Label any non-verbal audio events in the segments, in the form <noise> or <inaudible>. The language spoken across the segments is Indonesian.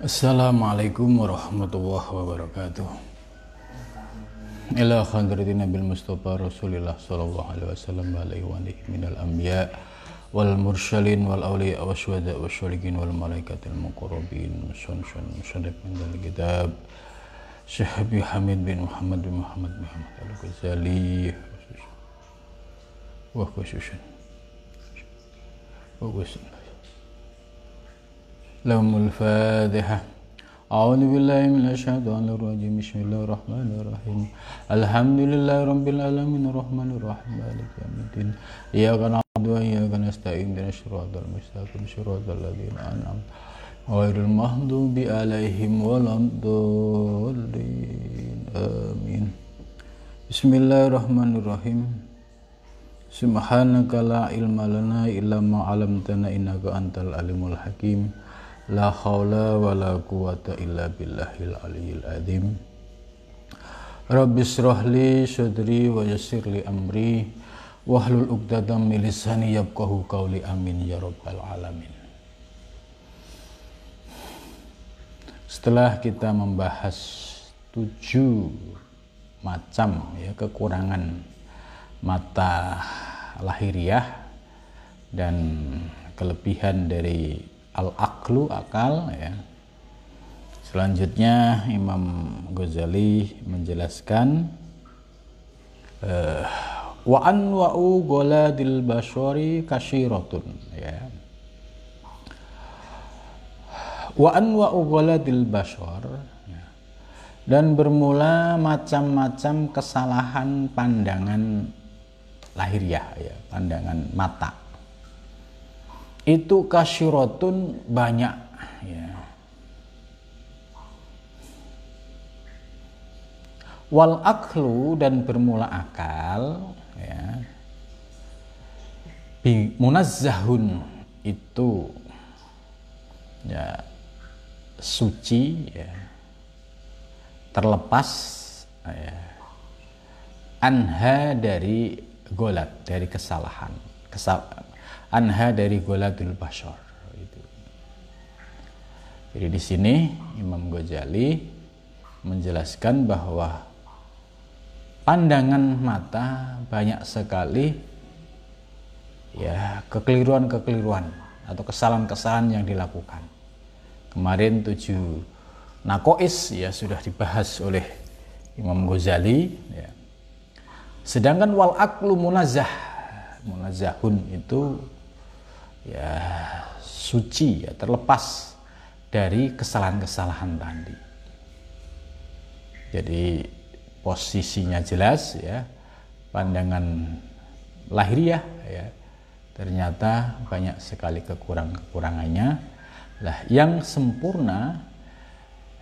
Assalamualaikum warahmatullahi wabarakatuh. Ila khadrati Nabil Mustafa Rasulillah sallallahu alaihi wasallam wa alaihi wa minal anbiya wal mursalin wal awliya wa syuhada wa syulikin wal malaikatil muqarrabin. Sun sun syadab min dal kitab. Syekh Hamid bin Muhammad bin Muhammad bin Muhammad Al-Ghazali. Wa khususan wa khususan لهم الفاتحة أعوذ بالله من الشيطان الرجيم بسم الله الرحمن الرحيم الحمد لله رب العالمين الرحمن الرحيم مالك يوم الدين إياك نعبد وإياك نستعين اهدنا الصراط المستقيم صراط الذين أنعمت غير المغضوب عليهم ولا الضالين آمين بسم الله الرحمن الرحيم سبحانك لا علم لنا إلا ما علمتنا إنك أنت العليم الحكيم La haula wa la quwata illa billahil aliyil azim. Rabbi srahli sadri wa yassir li amri wahlul 'uqdatam min lisani yafqahu qawli amin ya rabbal alamin. Setelah kita membahas tujuh macam ya kekurangan mata lahiriah dan kelebihan dari al-aklu akal ya. Selanjutnya Imam Ghazali menjelaskan uh, wa anwa'u goladil bashari kashiratun ya. Wa anwa'u goladil bashar ya. dan bermula macam-macam kesalahan pandangan lahiriah ya, pandangan mata itu kasyurotun banyak. Ya. wal aklu dan bermula akal ya. Munazzahun itu ya suci ya. Terlepas ya. Anha dari golat dari kesalahan kesal anha dari goladul bashar itu. Jadi di sini Imam Ghazali menjelaskan bahwa pandangan mata banyak sekali ya kekeliruan-kekeliruan atau kesalahan-kesalahan yang dilakukan. Kemarin tujuh nakois ya sudah dibahas oleh Imam Ghazali ya. Sedangkan wal aklu munazah munazahun itu ya suci ya terlepas dari kesalahan-kesalahan tadi. Jadi posisinya jelas ya pandangan lahiriah ya. Ternyata banyak sekali kekurangan-kekurangannya. Lah yang sempurna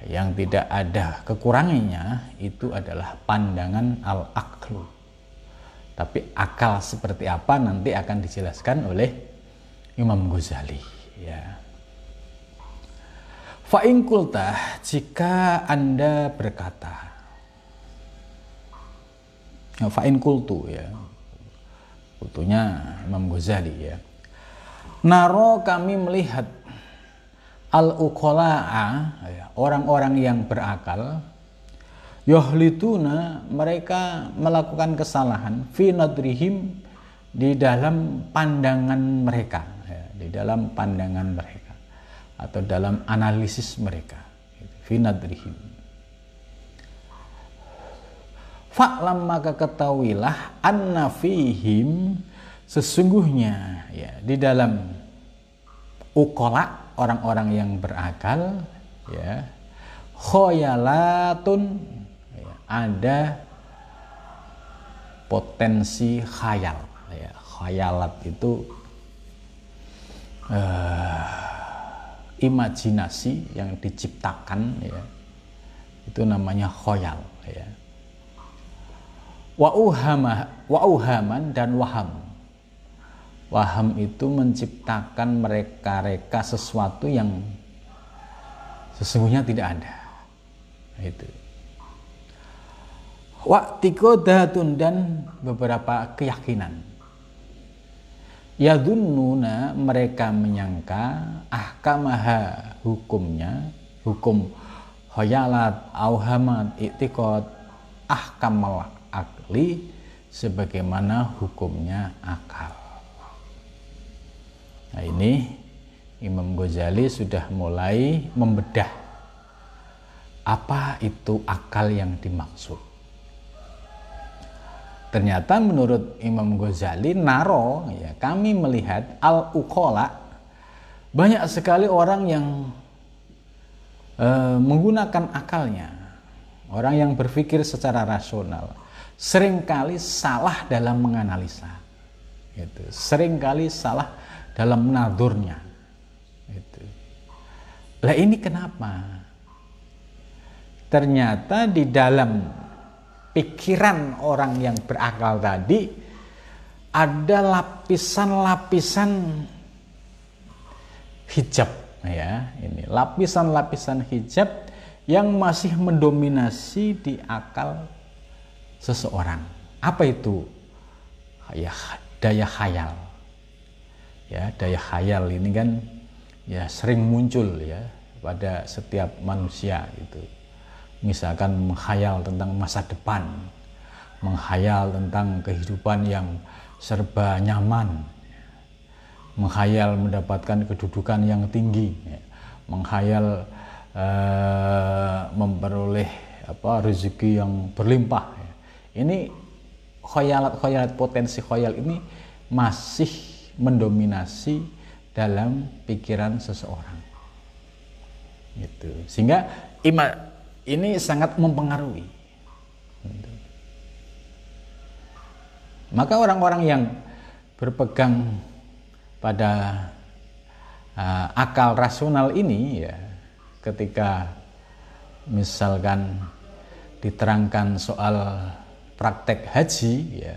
yang tidak ada kekurangannya itu adalah pandangan al-aklu. Tapi akal seperti apa nanti akan dijelaskan oleh Imam Ghazali ya. Fa'in kulta jika Anda berkata ya, Fa'in kultu ya. Kultunya Imam Ghazali ya. Naro kami melihat Al-uqola'a ya, Orang-orang yang berakal Yohlituna mereka melakukan kesalahan Fi nadrihim di dalam pandangan mereka di dalam pandangan mereka atau dalam analisis mereka. Finadrihim Fa'lam maka ketahuilah anna fihim sesungguhnya ya di dalam ukola orang-orang yang berakal ya khoyalatun ya, ada potensi khayal ya khayalat itu uh, imajinasi yang diciptakan ya itu namanya khoyal ya. Wa uhaman dan waham. Waham itu menciptakan mereka-reka sesuatu yang sesungguhnya tidak ada. Itu. Datun dan beberapa keyakinan Yadunnuna mereka menyangka ahkamaha hukumnya hukum khayalat auhamat iktikot ahkamal akli sebagaimana hukumnya akal. Nah ini Imam Ghazali sudah mulai membedah apa itu akal yang dimaksud Ternyata menurut Imam Ghazali Naro ya kami melihat al ukola banyak sekali orang yang e, menggunakan akalnya. Orang yang berpikir secara rasional. Seringkali salah dalam menganalisa. Gitu. sering kali salah dalam menadurnya. Gitu. lah ini kenapa? Ternyata di dalam pikiran orang yang berakal tadi ada lapisan-lapisan hijab. Ya ini lapisan-lapisan hijab yang masih mendominasi di akal seseorang. Apa itu? Ya daya khayal. Ya daya khayal ini kan ya sering muncul ya pada setiap manusia itu misalkan menghayal tentang masa depan, menghayal tentang kehidupan yang serba nyaman, menghayal mendapatkan kedudukan yang tinggi, menghayal uh, memperoleh apa rezeki yang berlimpah. Ini khayalat-khayalat potensi khayal ini masih mendominasi dalam pikiran seseorang. Gitu. Sehingga ima ini sangat mempengaruhi. Maka orang-orang yang berpegang pada uh, akal rasional ini ya ketika misalkan diterangkan soal praktek haji ya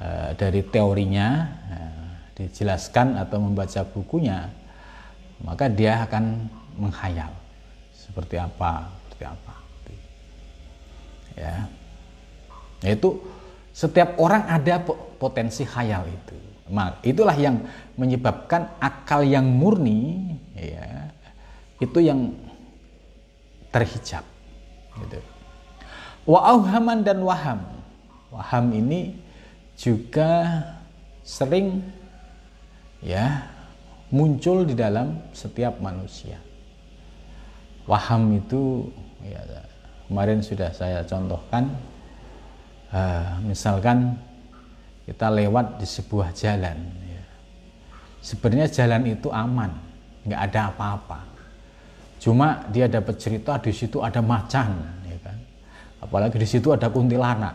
uh, dari teorinya uh, dijelaskan atau membaca bukunya maka dia akan menghayal seperti apa seperti apa? Ya. Yaitu setiap orang ada potensi khayal itu. Itulah yang menyebabkan akal yang murni ya itu yang terhijab gitu. wa dan waham. Waham ini juga sering ya muncul di dalam setiap manusia. Waham itu ya, kemarin sudah saya contohkan uh, misalkan kita lewat di sebuah jalan ya. sebenarnya jalan itu aman nggak ada apa-apa. Cuma dia dapat cerita di situ ada macan ya kan? Apalagi di situ ada kuntilanak.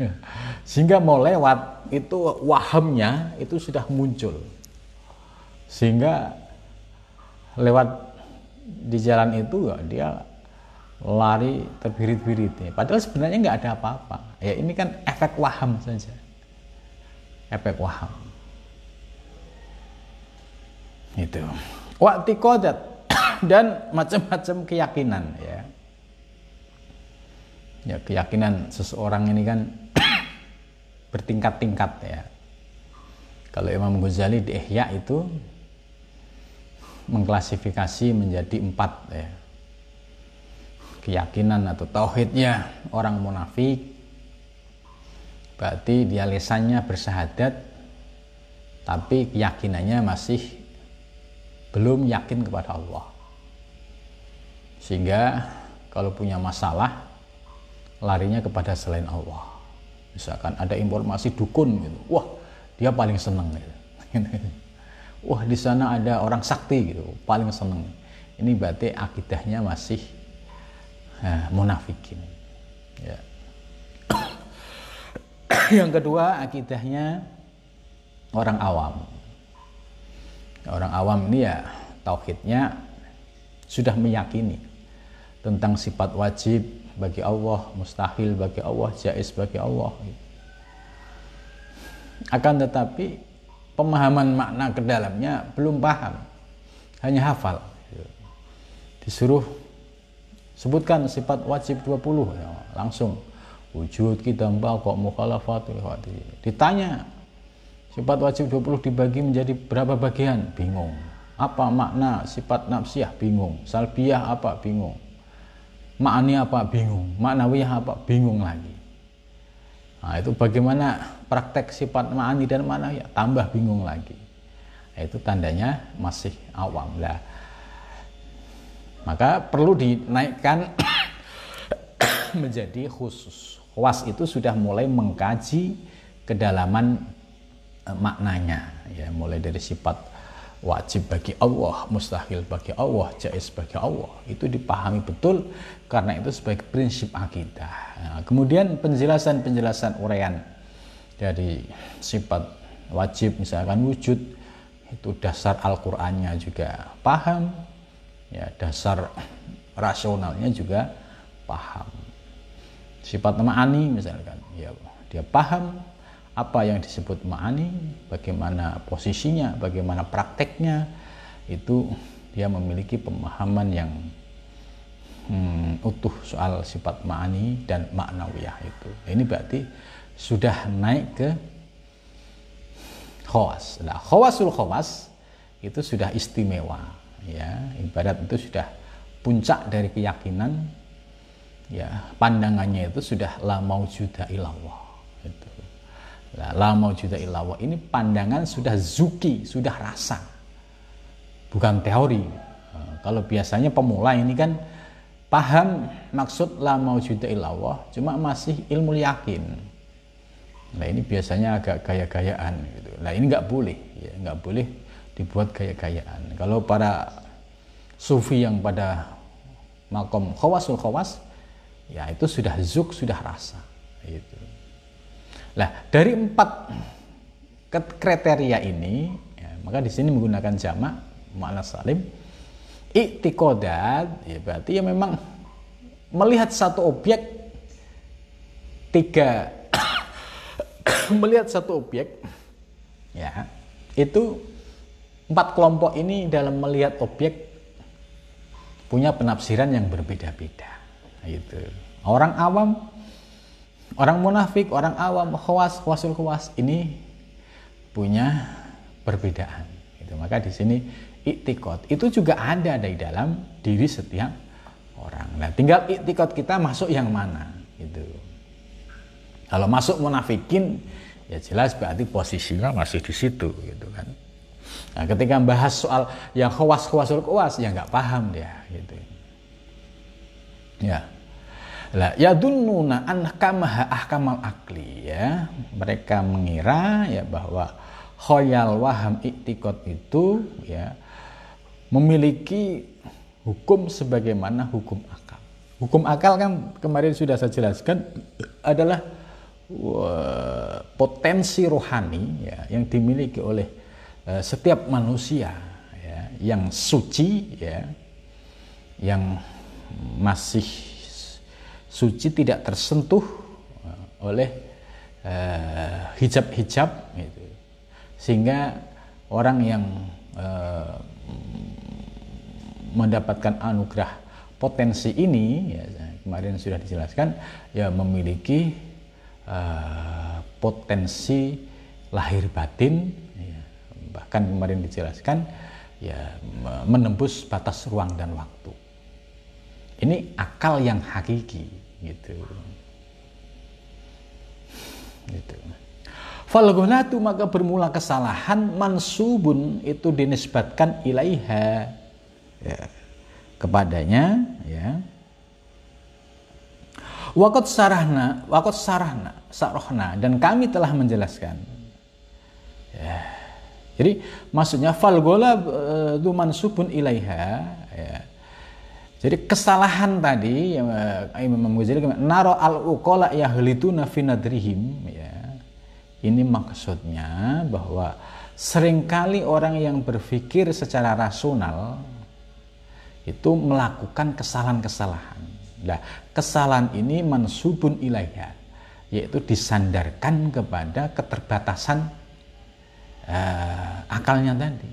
<laughs> Sehingga mau lewat itu wahamnya itu sudah muncul. Sehingga lewat di jalan itu dia lari terbirit-birit padahal sebenarnya nggak ada apa-apa. Ya ini kan efek waham saja. Efek waham. Itu. Waktu kodat <coughs> dan macam-macam keyakinan ya. Ya keyakinan seseorang ini kan <coughs> bertingkat-tingkat ya. Kalau Imam Ghazali di Ihya itu mengklasifikasi menjadi empat ya keyakinan atau tauhidnya orang munafik berarti dia lesannya bersahadat tapi keyakinannya masih belum yakin kepada Allah. Sehingga kalau punya masalah larinya kepada selain Allah. Misalkan ada informasi dukun gitu wah dia paling seneng gitu. <laughs> Wah di sana ada orang sakti gitu paling seneng. Ini berarti akidahnya masih eh, munafikin. Ya. <coughs> yang kedua akidahnya orang awam. Orang awam ini ya tauhidnya sudah meyakini tentang sifat wajib bagi Allah mustahil bagi Allah jais bagi Allah. Akan tetapi pemahaman makna ke dalamnya belum paham. Hanya hafal. Disuruh sebutkan sifat wajib 20 ya, langsung. Wujud kita mbak kok mukhalafat ditanya sifat wajib 20 dibagi menjadi berapa bagian? Bingung. Apa makna sifat nafsiyah? Bingung. Salbiyah apa? Bingung. Makni apa? Bingung. Maknawiyah apa? Bingung lagi. Nah itu bagaimana praktek sifat makni dan maknawiyah? Tambah bingung lagi. Nah, itu tandanya masih awam. Lah maka perlu dinaikkan <coughs> menjadi khusus was itu sudah mulai mengkaji kedalaman e, maknanya ya mulai dari sifat wajib bagi Allah, mustahil bagi Allah, jais bagi Allah. Itu dipahami betul karena itu sebagai prinsip akidah. Nah, kemudian penjelasan-penjelasan uraian dari sifat wajib misalkan wujud itu dasar Al-Qur'annya juga paham, ya dasar rasionalnya juga paham. Sifat ma'ani misalkan, ya dia paham apa yang disebut ma'ani, bagaimana posisinya, bagaimana prakteknya, itu dia memiliki pemahaman yang hmm, utuh soal sifat ma'ani dan maknawiyah itu. Ini berarti sudah naik ke khawas. Nah, khawasul khawas itu sudah istimewa, ya. Ibarat itu sudah puncak dari keyakinan, ya. Pandangannya itu sudah la maujuda ilallah Nah, la maujuda illallah ini pandangan sudah zuki, sudah rasa. Bukan teori. Nah, kalau biasanya pemula ini kan paham maksud la maujuda illallah, cuma masih ilmu yakin. Nah ini biasanya agak gaya-gayaan gitu. Nah ini nggak boleh, ya nggak boleh dibuat gaya-gayaan. Kalau para sufi yang pada makom khawasul khawas, ya itu sudah zuk, sudah rasa. Gitu. Nah, dari empat kriteria ini, ya, maka di sini menggunakan jamak makna salim. Iktikodat, ya berarti ya memang melihat satu objek tiga <coughs> melihat satu objek ya itu empat kelompok ini dalam melihat objek punya penafsiran yang berbeda-beda itu orang awam Orang munafik, orang awam, khawas, khawasul khawas ini punya perbedaan. Gitu. Maka di sini iktikot itu juga ada di dalam diri setiap orang. Nah, tinggal iktikot kita masuk yang mana gitu. Kalau masuk munafikin ya jelas berarti posisinya masih di situ gitu kan. Nah, ketika membahas soal yang khawas khawasul khawas ya nggak paham dia gitu. Ya. Lah yadunnuna an kamaha ahkamal akli ya. Mereka mengira ya bahwa khoyal waham iktikot itu ya memiliki hukum sebagaimana hukum akal. Hukum akal kan kemarin sudah saya jelaskan adalah potensi rohani ya yang dimiliki oleh setiap manusia ya yang suci ya yang masih suci tidak tersentuh uh, oleh uh, hijab-hijab uh, gitu. sehingga orang yang uh, mendapatkan anugerah potensi ini ya, kemarin sudah dijelaskan ya memiliki uh, potensi lahir batin bahkan kemarin dijelaskan ya menembus batas ruang dan waktu ini akal yang hakiki gitu gitu Falgonatu maka bermula kesalahan mansubun itu dinisbatkan ilaiha ya, kepadanya ya Wakot sarahna, wakot sarahna, sarohna, dan kami telah menjelaskan. Ya. Jadi maksudnya falgola itu eh, mansubun ilaiha, ya. Jadi kesalahan tadi yang eh, Imam Ghazali naro al uqala yahlituna fi nadrihim ya. Ini maksudnya bahwa sering kali orang yang berpikir secara rasional itu melakukan kesalahan-kesalahan. Nah, kesalahan ini mansubun ilaiha yaitu disandarkan kepada keterbatasan uh, akalnya tadi.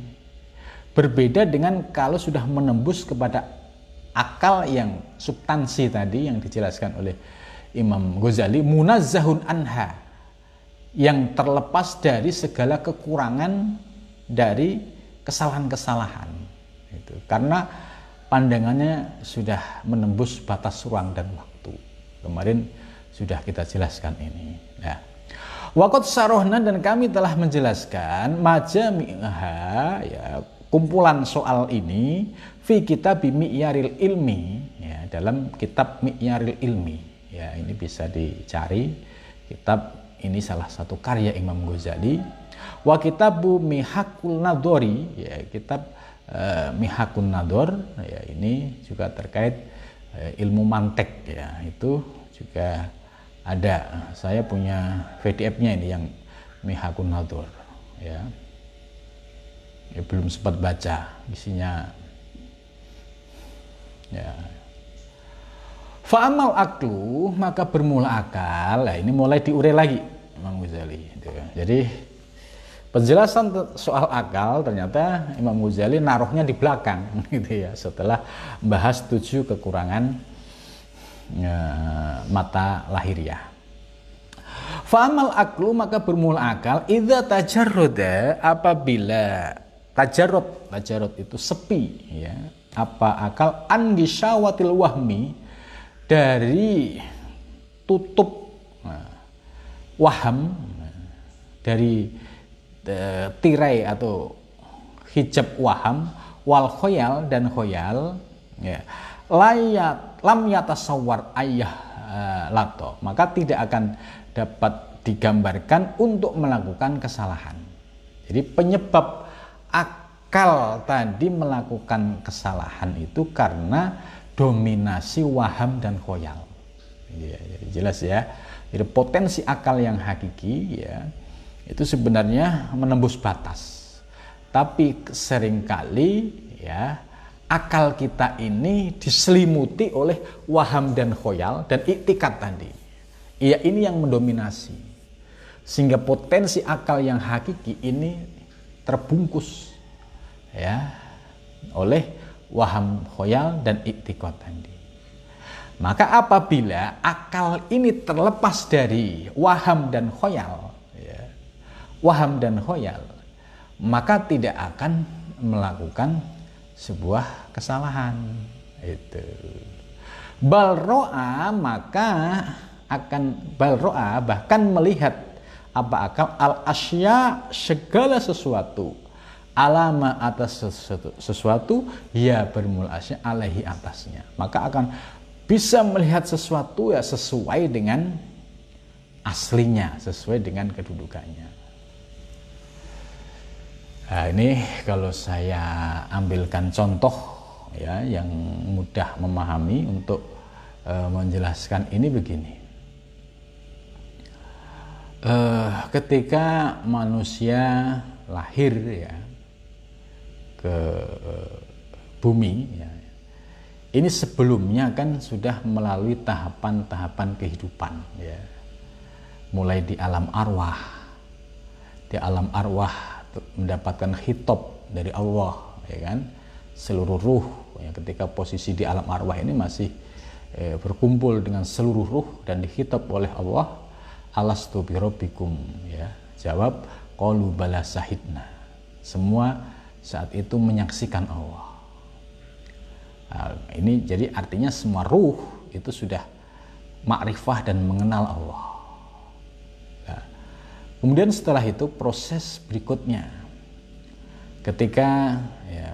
Berbeda dengan kalau sudah menembus kepada akal yang substansi tadi yang dijelaskan oleh Imam Ghazali munazzahun anha yang terlepas dari segala kekurangan dari kesalahan-kesalahan. Itu karena pandangannya sudah menembus batas ruang dan waktu. Kemarin sudah kita jelaskan ini. Nah Wakot sarohna dan kami telah menjelaskan majami'ha ya kumpulan soal ini fi kitab mi'yaril ilmi ya dalam kitab mi'yaril ilmi. Ya ini bisa dicari. Kitab ini salah satu karya Imam Ghazali. Wa kitabu mihakul nadori ya kitab uh, mihakun nador ya ini juga terkait uh, ilmu mantek ya itu juga ada saya punya VDF-nya ini yang Mihakun Nadur ya. ya belum sempat baca isinya ya Fa'amal aklu maka bermula akal nah ini mulai diure lagi Imam Ghazali gitu. Ya. jadi penjelasan soal akal ternyata Imam Ghazali naruhnya di belakang <laughs> gitu ya setelah bahas tujuh kekurangan mata lahiriah. Fa'amal aklu maka bermula akal. Idza tajarroda apabila tajarrud tajarrud itu sepi ya. Apa akal? An gisyawatil wahmi dari tutup nah, waham dari e, tirai atau hijab waham wal khoyal dan khoyal ya. Layat lam yatasawwar ayah uh, lato. Maka tidak akan dapat digambarkan untuk melakukan kesalahan. Jadi penyebab akal tadi melakukan kesalahan itu karena dominasi waham dan khoyal. Ya, jelas ya. Jadi potensi akal yang hakiki ya itu sebenarnya menembus batas. Tapi sering kali ya akal kita ini diselimuti oleh waham dan khoyal dan iktikat tadi. Iya ini yang mendominasi. Sehingga potensi akal yang hakiki ini terbungkus ya oleh waham khoyal dan iktikat tadi. Maka apabila akal ini terlepas dari waham dan khoyal, ya, waham dan khoyal, maka tidak akan melakukan sebuah kesalahan itu. Balroa maka akan balroa bahkan melihat apa akal al asya segala sesuatu. Alama atas sesuatu, sesuatu ya bermula asya alaihi atasnya. Maka akan bisa melihat sesuatu ya sesuai dengan aslinya sesuai dengan kedudukannya Nah, ini kalau saya ambilkan contoh ya yang mudah memahami untuk e, menjelaskan ini begini. E, ketika manusia lahir ya ke e, bumi ya, ini sebelumnya kan sudah melalui tahapan-tahapan kehidupan ya. Mulai di alam arwah. Di alam arwah mendapatkan hitop dari Allah ya kan? Seluruh ruh ya ketika posisi di alam arwah ini masih eh, berkumpul dengan seluruh ruh dan dihitop oleh Allah alastu birabbikum ya. Jawab qalu bala sahidna. Semua saat itu menyaksikan Allah. Nah, ini jadi artinya semua ruh itu sudah makrifah dan mengenal Allah Kemudian setelah itu proses berikutnya. Ketika ya,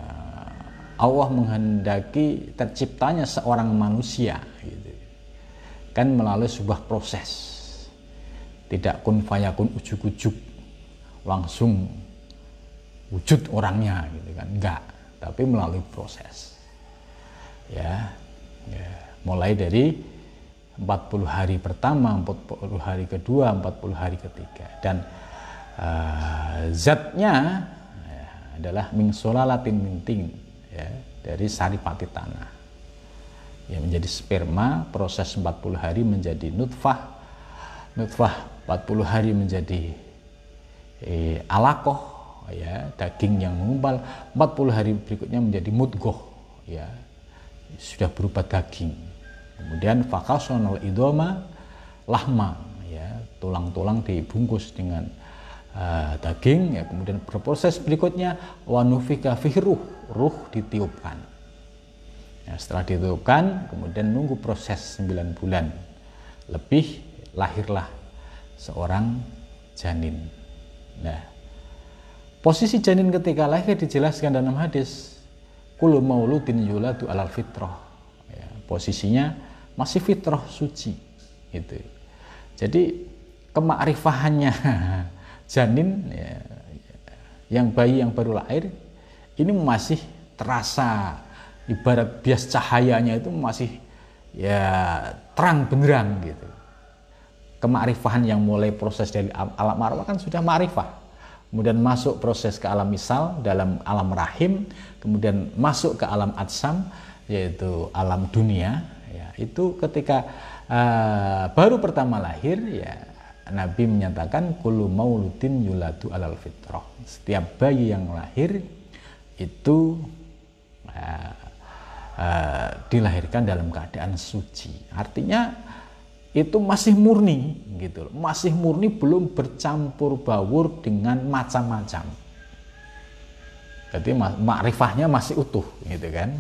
Allah menghendaki terciptanya seorang manusia gitu. kan melalui sebuah proses. Tidak kun fayakun ujuk-ujuk langsung wujud orangnya gitu kan. Enggak tapi melalui proses. Ya, ya. Mulai dari 40 hari pertama, 40 hari kedua, 40 hari ketiga. Dan uh, zatnya ya, adalah min solalatin minting ya, dari saripati tanah. Ya, menjadi sperma, proses 40 hari menjadi nutfah, nutfah 40 hari menjadi eh, alakoh, ya, daging yang mengumpal, 40 hari berikutnya menjadi mudgoh, ya, sudah berupa daging Kemudian fakasonal idoma lahma ya tulang-tulang dibungkus dengan uh, daging ya kemudian berproses berikutnya wanufika fihruh ruh ditiupkan. Ya, setelah ditiupkan kemudian nunggu proses 9 bulan. Lebih lahirlah seorang janin. Nah posisi janin ketika lahir dijelaskan dalam hadis kulu mauludin yuladu alal fitrah. Ya, posisinya masih fitrah suci itu jadi kemakrifahannya <laughs> janin ya, yang bayi yang baru lahir ini masih terasa. Ibarat bias cahayanya itu masih ya terang benderang gitu. Kemakrifahan yang mulai proses dari alam marwah kan sudah makrifah kemudian masuk proses ke alam misal dalam alam rahim, kemudian masuk ke alam atsam yaitu alam dunia. Ya, itu ketika uh, baru pertama lahir ya Nabi menyatakan kulu mauludin yuladu alal fitrah. Setiap bayi yang lahir itu uh, uh, dilahirkan dalam keadaan suci. Artinya itu masih murni gitu masih murni belum bercampur baur dengan macam-macam jadi makrifahnya masih utuh gitu kan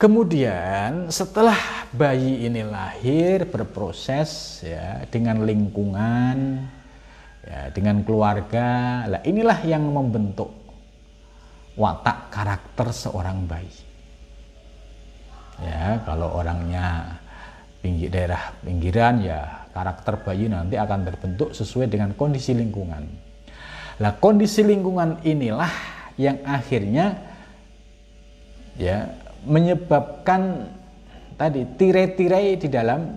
kemudian setelah bayi ini lahir berproses ya dengan lingkungan ya dengan keluarga lah inilah yang membentuk watak karakter seorang bayi ya kalau orangnya pinggir daerah pinggiran ya karakter bayi nanti akan terbentuk sesuai dengan kondisi lingkungan. Nah, kondisi lingkungan inilah yang akhirnya ya menyebabkan tadi tirai-tirai di dalam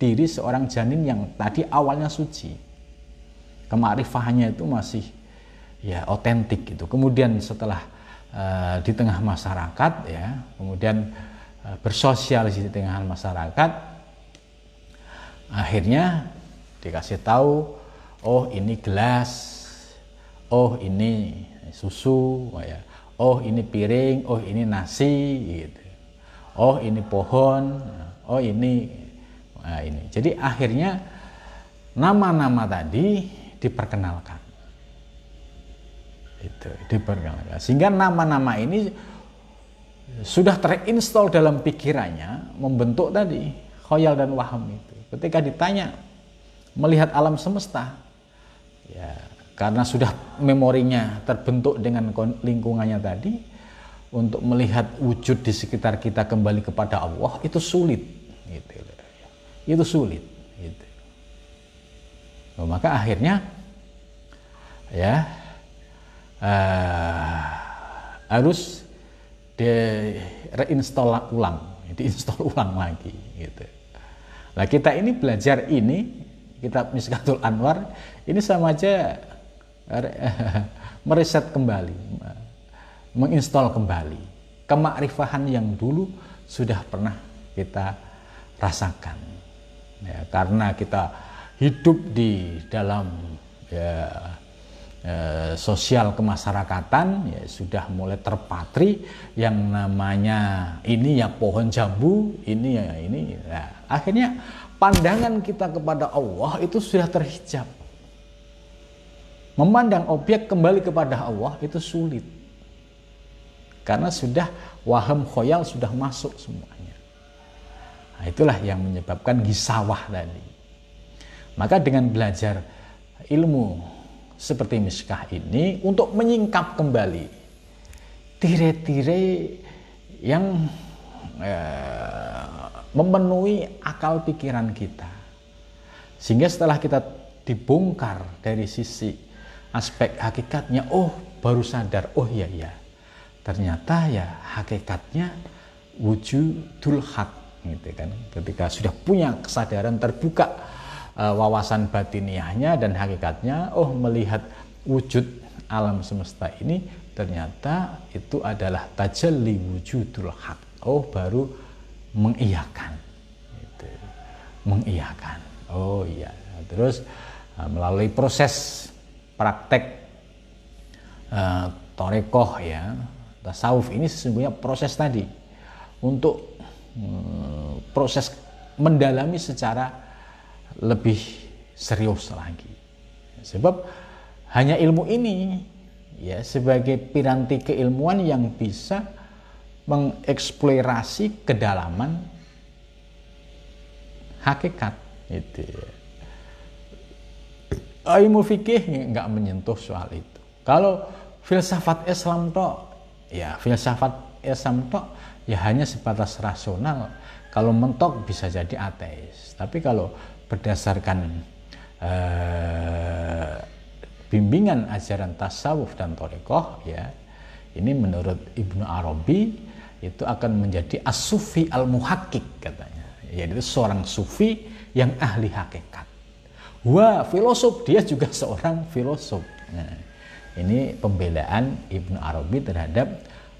diri seorang janin yang tadi awalnya suci. Kemakrifahannya itu masih ya otentik gitu. Kemudian setelah uh, di tengah masyarakat ya, kemudian Eh, bersosialisasi dengan masyarakat akhirnya dikasih tahu oh ini gelas oh ini susu oh, ya oh ini piring oh ini nasi gitu. Oh ini pohon oh ini nah ini. Jadi akhirnya nama-nama tadi diperkenalkan. Itu diperkenalkan. Sehingga nama-nama ini sudah terinstall dalam pikirannya membentuk tadi khoyal dan waham itu. Ketika ditanya melihat alam semesta, ya karena sudah memorinya terbentuk dengan lingkungannya tadi, untuk melihat wujud di sekitar kita kembali kepada Allah itu sulit, gitu. Itu sulit, gitu. Nah, maka akhirnya ya uh, harus di reinstall ulang, <laughs> diinstal ulang lagi gitu. Nah kita ini belajar ini kitab Miskatul Anwar ini sama aja <laughs> mereset kembali, menginstal kembali kemakrifahan yang dulu sudah pernah kita rasakan. Ya, karena kita hidup di dalam ya, Eh, sosial kemasyarakatan ya sudah mulai terpatri yang namanya ini ya pohon jambu ini ya ini nah, akhirnya pandangan kita kepada Allah itu sudah terhijab memandang objek kembali kepada Allah itu sulit. Karena sudah waham khoyal sudah masuk semuanya. Nah, itulah yang menyebabkan gisawah tadi. Maka dengan belajar ilmu seperti miskah ini untuk menyingkap kembali tire-tire yang eh, memenuhi akal pikiran kita. Sehingga setelah kita dibongkar dari sisi aspek hakikatnya, oh baru sadar, oh iya iya. Ternyata ya hakikatnya wujudul hak gitu kan. Ketika sudah punya kesadaran terbuka uh, wawasan batiniahnya dan hakikatnya oh melihat wujud alam semesta ini ternyata itu adalah tajalli wujudul hak oh baru mengiyakan gitu. mengiyakan oh iya terus uh, melalui proses praktek uh, torekoh ya tasawuf ini sesungguhnya proses tadi untuk um, proses mendalami secara lebih serius lagi. Sebab hanya ilmu ini ya sebagai piranti keilmuan yang bisa mengeksplorasi kedalaman hakikat itu ya. Ilmu fikih nggak menyentuh soal itu. Kalau filsafat Islam toh ya filsafat Islam toh ya hanya sebatas rasional. Kalau mentok bisa jadi ateis. Tapi kalau berdasarkan uh, bimbingan ajaran tasawuf dan torekoh ya ini menurut Ibnu Arabi itu akan menjadi asufi al muhakkik katanya. Yaitu seorang sufi yang ahli hakikat wah filosof dia juga <laughs> seorang filosof. Nah, ini pembelaan Ibnu Arabi terhadap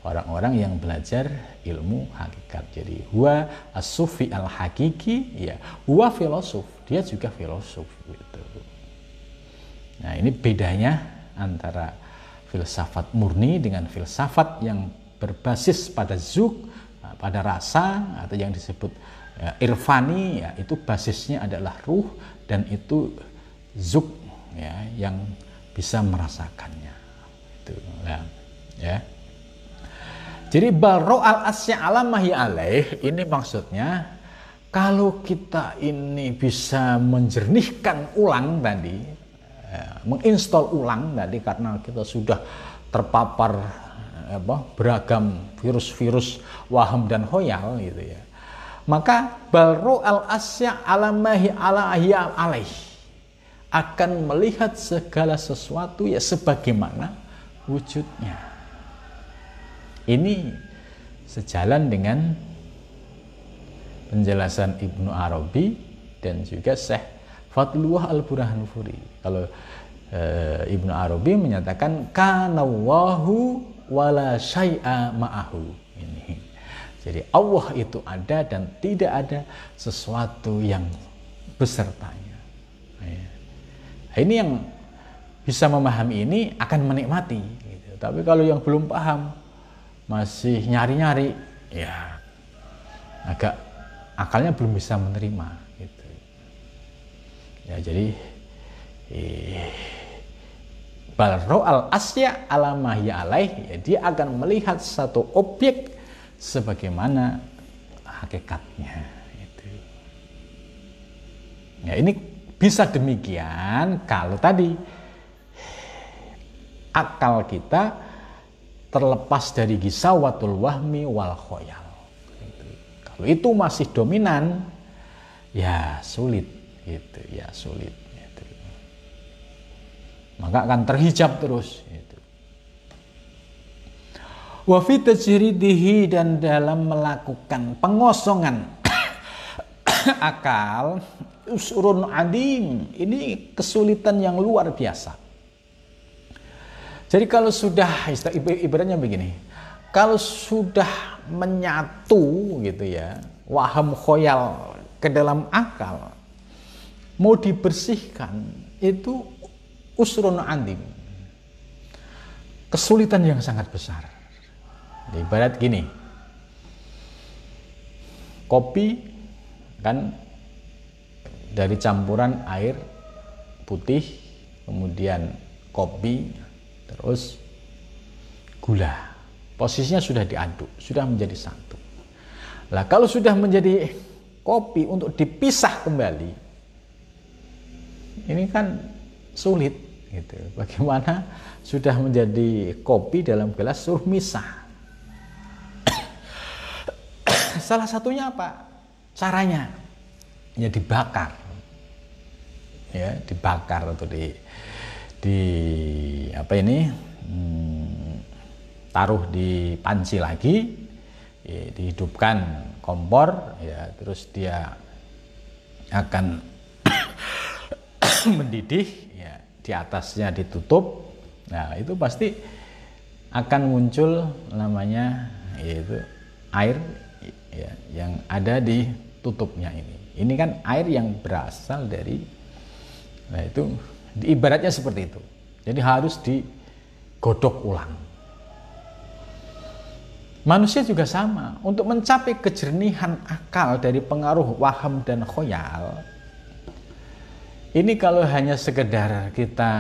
orang-orang yang belajar ilmu hakikat. Jadi huwa asufi al hakiki ya huwa filosof dia juga filosof gitu. Nah, ini bedanya antara filsafat murni dengan filsafat yang berbasis pada zuk, pada rasa atau yang disebut ya, irfani ya itu basisnya adalah ruh dan itu zuk ya yang bisa merasakannya. Itu ya. ya. Jadi baro al asya alamahi alaih ini maksudnya kalau kita ini bisa menjernihkan ulang tadi ya, menginstal ulang tadi karena kita sudah terpapar eh, apa, beragam virus-virus waham dan hoyal gitu ya maka balro al asya alamahi ala alaih akan melihat segala sesuatu ya sebagaimana wujudnya ini sejalan dengan penjelasan Ibnu Arabi dan juga Syekh Fatluwah al-Burhan Furi. Kalau e, Ibnu Arabi menyatakan kanawahu wala syai'a ma'ahu. Jadi Allah itu ada dan tidak ada sesuatu yang besertanya. Ya. Ini yang bisa memahami ini akan menikmati. Gitu. Tapi kalau yang belum paham, masih nyari-nyari, ya agak akalnya belum bisa menerima ya jadi eh, balro al asya alamahya alaih ya, dia akan melihat satu objek sebagaimana hakikatnya itu ya ini bisa demikian kalau tadi akal kita terlepas dari gisawatul wahmi wal khoyal kalau itu masih dominan ya sulit itu ya sulit itu. maka akan terhijab terus itu wafi tajridihi dan dalam melakukan pengosongan <coughs> akal usurun adim ini kesulitan yang luar biasa jadi kalau sudah ibaratnya begini kalau sudah menyatu gitu ya waham khoyal ke dalam akal mau dibersihkan itu usrun andim. Kesulitan yang sangat besar. Ibarat gini. Kopi kan dari campuran air putih, kemudian kopi, terus gula. Posisinya sudah diaduk, sudah menjadi satu. Lah kalau sudah menjadi kopi untuk dipisah kembali, ini kan sulit gitu. Bagaimana sudah menjadi kopi dalam gelas suruh misah. Salah satunya apa? Caranya ya dibakar. Ya, dibakar atau di di apa ini? Hmm, taruh di panci lagi, ya, dihidupkan kompor ya, terus dia akan <coughs> mendidih ya di atasnya ditutup nah itu pasti akan muncul namanya yaitu air ya, yang ada di tutupnya ini. Ini kan air yang berasal dari nah itu ibaratnya seperti itu. Jadi harus digodok ulang. Manusia juga sama. Untuk mencapai kejernihan akal dari pengaruh waham dan khoyal, ini kalau hanya sekedar kita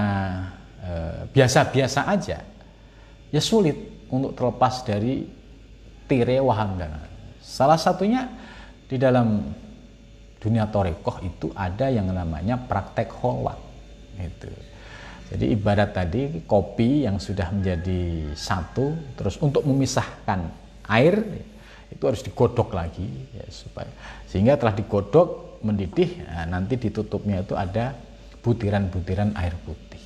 e, biasa-biasa aja ya sulit untuk terlepas dari tire waham dan salah satunya di dalam dunia torekoh itu ada yang namanya praktek holwat itu jadi ibarat tadi kopi yang sudah menjadi satu terus untuk memisahkan air itu harus digodok lagi ya, supaya sehingga telah digodok mendidih nah, nanti ditutupnya itu ada butiran-butiran air putih.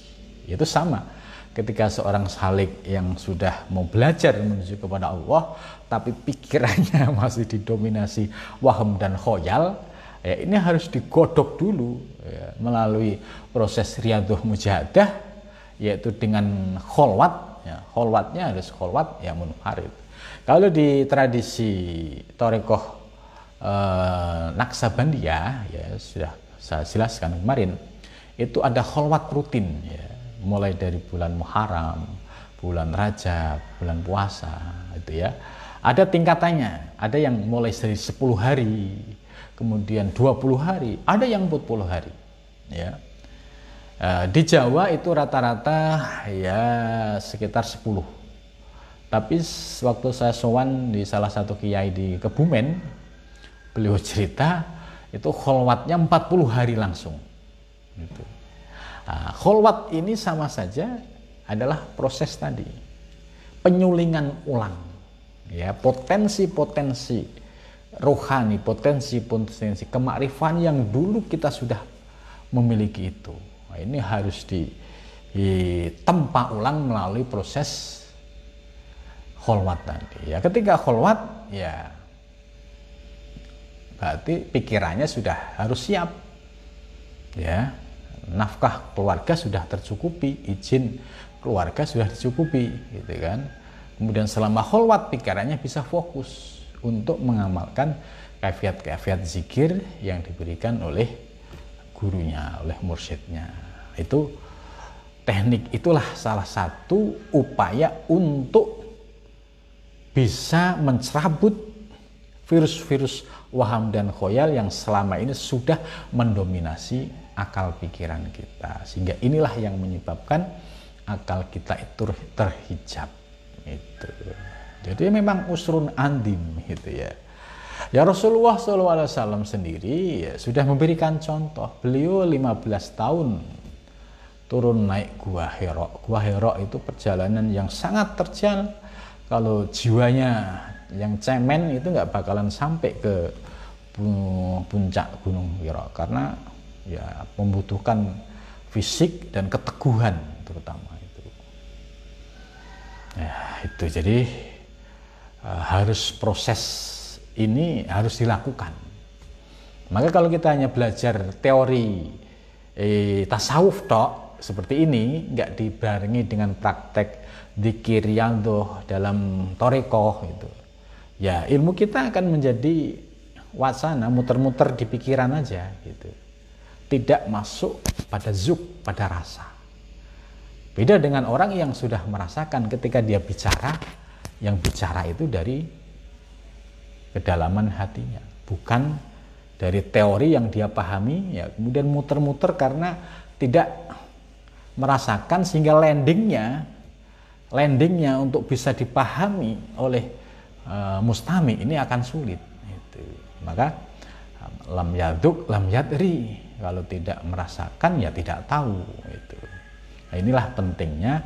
Itu sama ketika seorang salik yang sudah mau belajar menuju kepada Allah tapi pikirannya <laughs> masih didominasi waham dan khoyal ya ini harus digodok dulu ya, melalui proses riyadhah mujahadah yaitu dengan kholwat ya, kholwatnya harus kholwat yang munfarid. Kalau di tradisi Torekoh eh, Naksabandia ya sudah saya jelaskan kemarin itu ada kholwat rutin ya mulai dari bulan Muharram, bulan Rajab, bulan puasa itu ya. Ada tingkatannya, ada yang mulai dari 10 hari, kemudian 20 hari, ada yang 40 hari. Ya. Eh, di Jawa itu rata-rata ya sekitar 10 tapi waktu saya sowan di salah satu kiai di Kebumen, beliau cerita itu kholwatnya 40 hari langsung. Gitu. Nah, kholwat ini sama saja adalah proses tadi. Penyulingan ulang. Ya potensi-potensi rohani potensi-potensi kemakrifan yang dulu kita sudah memiliki itu. Nah, ini harus ditempa ulang melalui proses kholwat tadi. Ya ketika kholwat ya berarti pikirannya sudah harus siap. Ya nafkah keluarga sudah tercukupi izin keluarga sudah dicukupi gitu kan kemudian selama kholwat pikirannya bisa fokus untuk mengamalkan kafiat-kafiat zikir yang diberikan oleh gurunya, oleh mursyidnya. Itu teknik itulah salah satu upaya untuk bisa mencerabut virus-virus waham dan khoyal yang selama ini sudah mendominasi akal pikiran kita. Sehingga inilah yang menyebabkan akal kita itu terhijab. Itu. Jadi memang usrun andim gitu ya. Ya Rasulullah SAW sendiri ya, sudah memberikan contoh. Beliau 15 tahun turun naik gua Hero gua Hero itu perjalanan yang sangat terjal. Kalau jiwanya yang cemen itu nggak bakalan sampai ke puncak Gunung Wiro karena ya membutuhkan fisik dan keteguhan terutama itu. Ya, itu jadi uh, harus proses ini harus dilakukan. Maka kalau kita hanya belajar teori eh, tasawuf tok seperti ini nggak dibarengi dengan praktek dikir yandoh dalam toreko itu ya ilmu kita akan menjadi wacana muter-muter di pikiran aja gitu tidak masuk pada zuk pada rasa. Beda dengan orang yang sudah merasakan ketika dia bicara yang bicara itu dari kedalaman hatinya bukan dari teori yang dia pahami ya kemudian muter-muter karena tidak merasakan sehingga landingnya landingnya untuk bisa dipahami oleh uh, mustami ini akan sulit. Itu. maka lam yaduk lam yadri kalau tidak merasakan ya tidak tahu itu nah, inilah pentingnya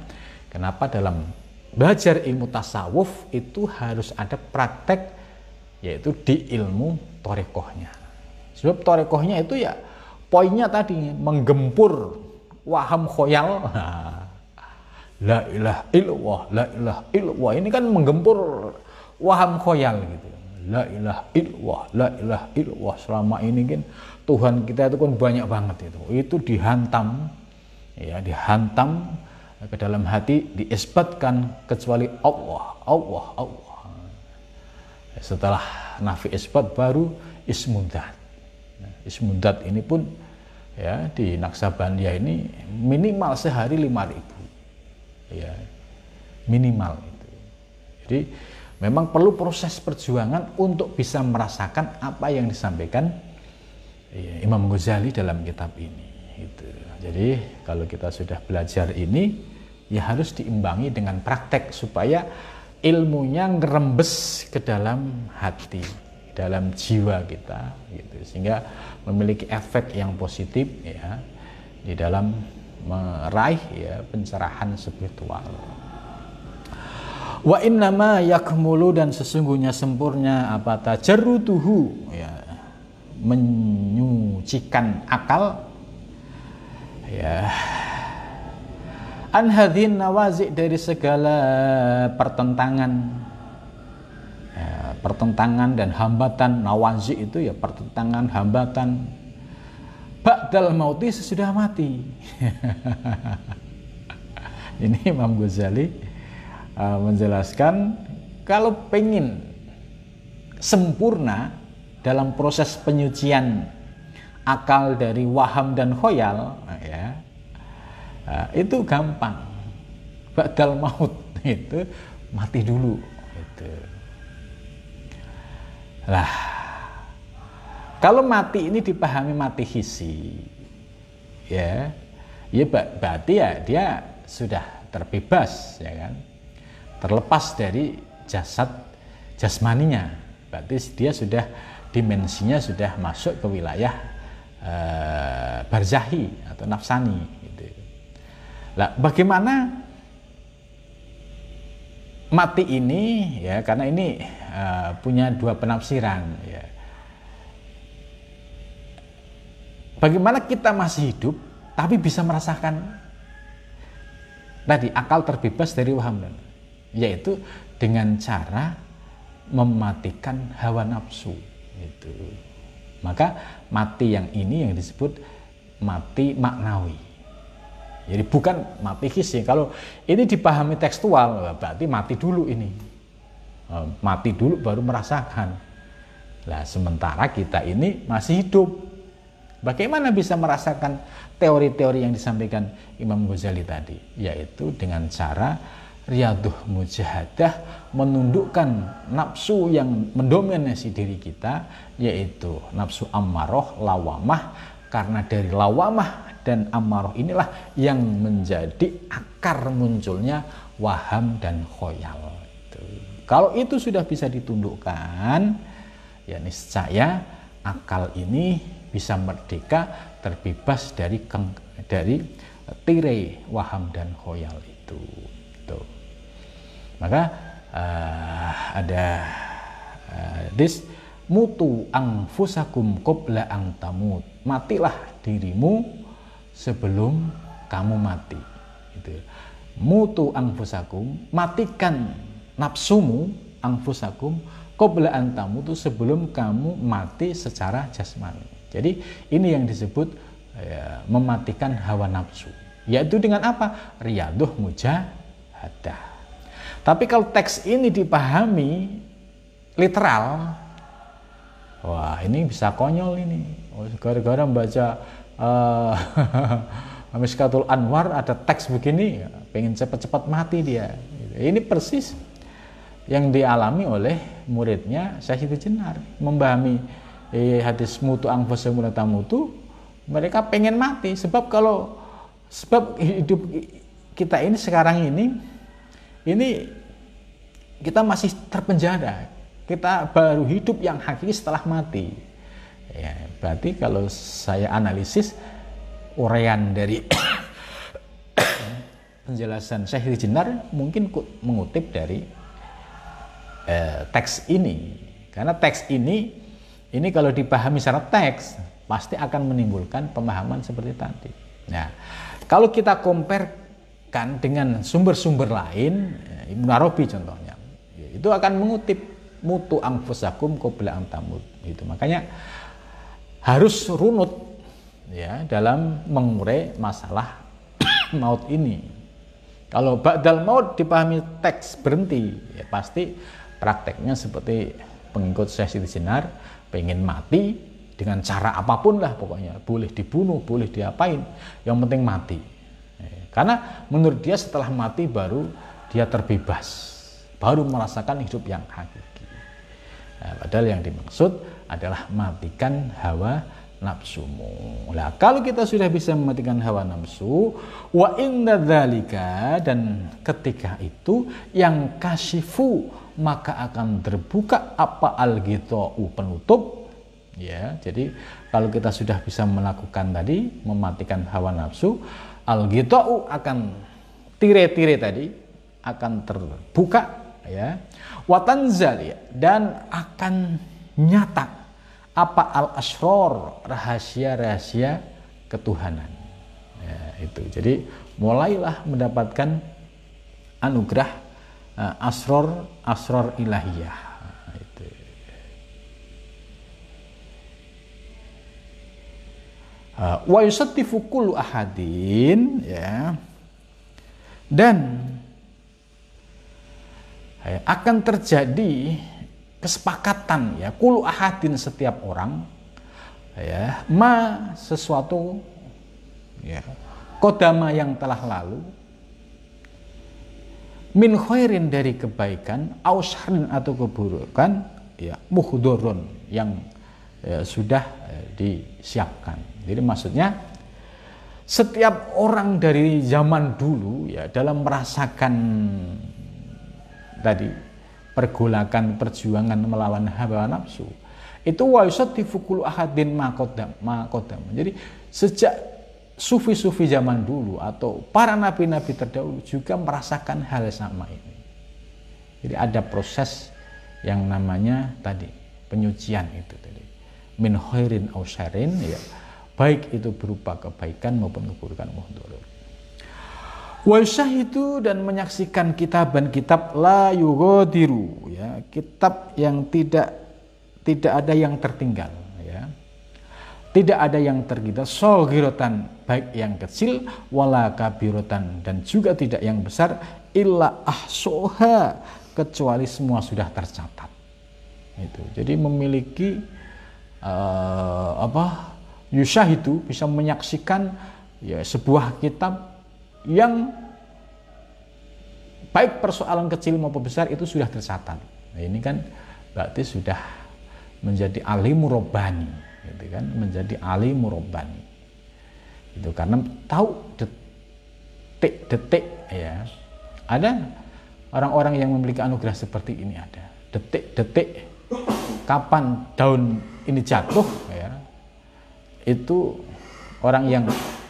kenapa dalam belajar ilmu tasawuf itu harus ada praktek yaitu di ilmu torekohnya. Sebab torekohnya itu ya poinnya tadi menggempur waham khoyal. <laughs> La ilah illallah la ilah illallah. Ini kan menggempur waham khoyal gitu. La ilah illallah la ilah illallah. Selama ini kan Tuhan kita itu kan banyak banget itu. Itu dihantam ya dihantam ke dalam hati diisbatkan kecuali Allah Allah Allah. Setelah nafi isbat baru ismudat nah, ismudat ini pun ya di Naksabandia ini minimal sehari lima ribu. Ya minimal itu. Jadi memang perlu proses perjuangan untuk bisa merasakan apa yang disampaikan ya, Imam Ghazali dalam kitab ini. Gitu. jadi kalau kita sudah belajar ini ya harus diimbangi dengan praktek supaya ilmunya ngerembes ke dalam hati, dalam jiwa kita gitu sehingga memiliki efek yang positif ya di dalam meraih ya pencerahan spiritual. Wa innama yakmulu dan sesungguhnya sempurna apa tajarrutuhu ya menyucikan akal. Ya. An hadhin nawazi dari segala pertentangan. Ya, pertentangan dan hambatan. Nawazi itu ya pertentangan hambatan. Ba'dal mauti sesudah mati. <laughs> Ini Imam Ghazali uh, menjelaskan kalau pengen sempurna dalam proses penyucian akal dari waham dan khoyal ya nah, itu gampang. Badal maut <laughs> itu mati dulu itu lah kalau mati ini dipahami mati hisi ya ya berarti ya dia sudah terbebas ya kan? Terlepas dari jasad jasmaninya berarti dia sudah dimensinya sudah masuk ke wilayah e, barzahi atau nafsani gitu. Lah bagaimana mati ini ya karena ini e, punya dua penafsiran ya. Bagaimana kita masih hidup tapi bisa merasakan tadi akal terbebas dari waham yaitu dengan cara mematikan hawa nafsu itu. Maka mati yang ini yang disebut mati maknawi. Jadi bukan mati fisik. Kalau ini dipahami tekstual berarti mati dulu ini. Eh, mati dulu baru merasakan. Lah sementara kita ini masih hidup. Bagaimana bisa merasakan teori-teori yang disampaikan Imam Ghazali tadi? Yaitu dengan cara riaduh mujahadah menundukkan nafsu yang mendominasi diri kita yaitu nafsu ammaroh lawamah. Karena dari lawamah dan ammaroh inilah yang menjadi akar munculnya waham dan khoyal. Kalau itu sudah bisa ditundukkan ya niscaya akal ini bisa merdeka terbebas dari dari tirai waham dan khoyal itu maka uh, ada uh, this mutu angfusakum qabla ang tamut. Matilah dirimu sebelum kamu mati. Itu mutu angfusakum matikan nafsumu angfusakum qabla ang tamutu sebelum kamu mati secara jasmani. Jadi ini yang disebut ya, mematikan hawa nafsu. Yaitu dengan apa? Riaduh mujahadah tapi kalau teks ini dipahami literal, wah ini bisa konyol ini. Oh, gara-gara membaca uh, <laughs> Miskatul Anwar ada teks begini, pengen cepat-cepat mati dia. Ini persis yang dialami oleh muridnya Syahid Jenar memahami eh, hadis mutu angfasamulata mutu mereka pengen mati sebab kalau sebab hidup kita ini sekarang ini ini kita masih terpenjara. Kita baru hidup yang hakiki setelah mati. Ya, berarti kalau saya analisis uraian dari <coughs> penjelasan Syekh Jenar mungkin mengutip dari eh, teks ini. Karena teks ini ini kalau dipahami secara teks pasti akan menimbulkan pemahaman seperti tadi. Nah, kalau kita comparekan dengan sumber-sumber lain, Ibnu Arabi contohnya, itu akan mengutip mutu angfusakum qabla antamut itu makanya harus runut ya dalam mengurai masalah <coughs> maut ini. Kalau ba'dal maut dipahami teks berhenti ya pasti prakteknya seperti pengikut Syekh Siti Jenar pengen mati dengan cara apa pun lah pokoknya. Boleh dibunuh boleh diapain. Yang penting mati karena menurut dia setelah mati baru dia terbebas baru merasakan hidup yang hakiki. Nah, padahal yang dimaksud adalah matikan hawa nafsumu. Nah, kalau kita sudah bisa mematikan hawa nafsu, wa dzalika dan ketika itu yang kasifu maka akan terbuka apa al penutup ya. Jadi kalau kita sudah bisa melakukan tadi mematikan hawa nafsu, al akan tire-tire tadi akan terbuka ya. Watanzali dan akan nyata apa al asror rahasia-rahasia ketuhanan. Ya, itu. Jadi mulailah mendapatkan anugerah uh, asror asror ilahiyah nah, itu uh, wa yusattifu kullu ahadin ya. Dan ya, akan terjadi kesepakatan ya kulu ahadin setiap orang ya ma sesuatu ya kodama yang telah lalu min khairin dari kebaikan ausharin atau keburukan ya muhdorun yang ya, sudah ya, disiapkan jadi maksudnya setiap orang dari zaman dulu ya dalam merasakan tadi pergolakan perjuangan melawan hawa nafsu itu wa yusaddifu ahadin makodam makodam jadi sejak sufi-sufi zaman dulu atau para nabi-nabi terdahulu juga merasakan hal sama ini. Jadi ada proses yang namanya tadi penyucian itu tadi. Min khairin ya baik itu berupa kebaikan maupun keburukan muhdurun itu dan menyaksikan kitab dan kitab la yugodiru ya kitab yang tidak tidak ada yang tertinggal ya. Tidak ada yang tergita sogirotan baik yang kecil wala kabirotan dan juga tidak yang besar illa ahsoha kecuali semua sudah tercatat. Itu. Jadi memiliki uh, apa yusah itu bisa menyaksikan ya sebuah kitab yang baik persoalan kecil maupun besar itu sudah tercatat. Nah, ini kan berarti sudah menjadi alim robbani, gitu kan? Menjadi alim robbani. Itu karena tahu detik-detik ya. Ada orang-orang yang memiliki anugerah seperti ini ada. Detik-detik kapan daun ini jatuh. Itu orang yang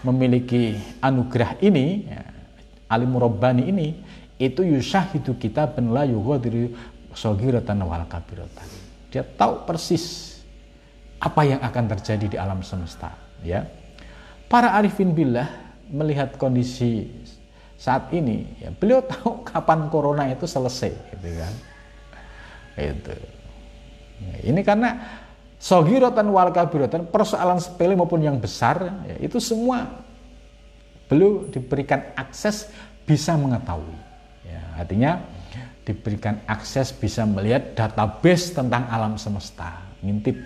memiliki anugerah ini ya, alim robbani ini itu yushahidu kita ben la yughadiru sogiratan wal kabiratan. Dia tahu persis apa yang akan terjadi di alam semesta ya. Para arifin billah melihat kondisi saat ini ya beliau tahu kapan corona itu selesai gitu kan. Itu. Ya, ini karena sogirotan wal kabirotan persoalan sepele maupun yang besar ya, itu semua belum diberikan akses bisa mengetahui. Ya, artinya diberikan akses bisa melihat database tentang alam semesta. Ngintip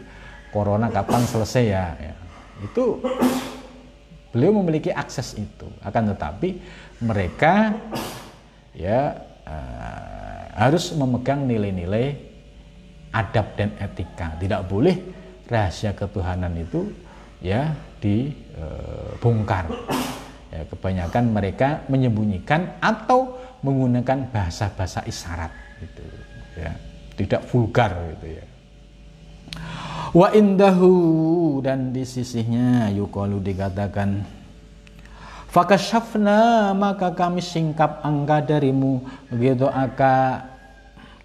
corona kapan selesai ya, ya. itu beliau memiliki akses itu. Akan tetapi mereka ya uh, harus memegang nilai-nilai adab dan etika. Tidak boleh rahasia ketuhanan itu ya dibongkar. Ya, kebanyakan mereka menyembunyikan atau menggunakan bahasa-bahasa isyarat gitu ya. Tidak vulgar gitu ya. Wa indahu dan di sisinya yukalu dikatakan Fakashafna maka kami singkap angka darimu gitu aka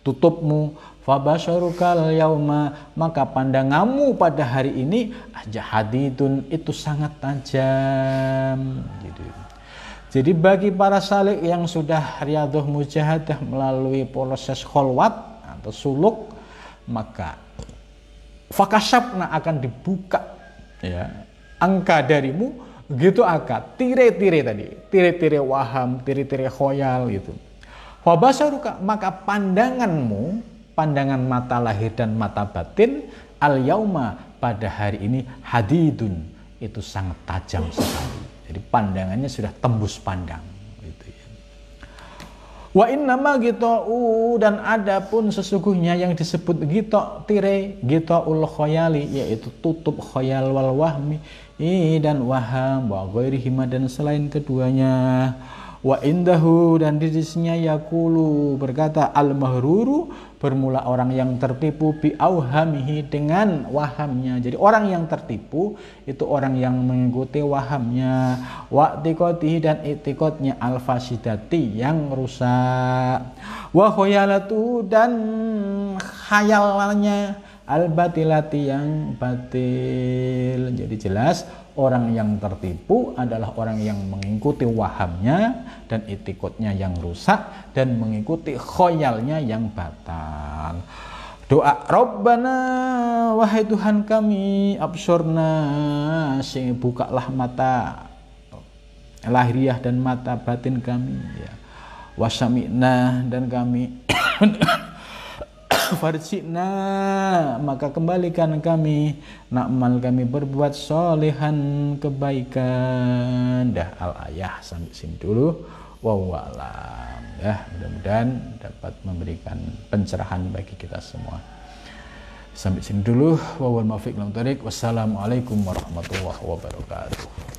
tutupmu Fabasharukal yauma maka pandanganmu pada hari ini jahadidun itu sangat tajam. Jadi, jadi bagi para salik yang sudah riaduh mujahadah melalui proses kholwat atau suluk maka fakasabna akan dibuka ya angka darimu gitu akad tire-tire tadi tire-tire waham tire-tire khoyal gitu fabasaruka maka pandanganmu pandangan mata lahir dan mata batin al yauma pada hari ini hadidun itu sangat tajam sekali. Jadi pandangannya sudah tembus pandang. Gitu ya. Wa innama gitu dan ada pun sesungguhnya yang disebut gitu tire gitu ul khoyali yaitu tutup khoyal wal wahmi dan waham wa ghairihima dan selain keduanya wa indahu dan di sisinya yakulu berkata al mahruru bermula orang yang tertipu bi auhamihi dengan wahamnya. Jadi orang yang tertipu itu orang yang mengikuti wahamnya. Wa dan itikotnya al fasidati yang rusak. Wa khoyalatu dan khayalannya al batilati yang batil. Jadi jelas Orang yang tertipu adalah orang yang mengikuti wahamnya dan itikutnya yang rusak dan mengikuti khoyalnya yang batal. Doa Rabbana wahai Tuhan kami absurna sing bukalah mata lahiriah dan mata batin kami ya. Dan kami <coughs> farjina maka kembalikan kami. Nakmal kami berbuat solehan kebaikan. Dah al ayah sampai sini dulu. Wawalam ya mudah-mudahan dapat memberikan pencerahan bagi kita semua. Sampai sini dulu. Wawal mafiq wassalamualaikum warahmatullahi wabarakatuh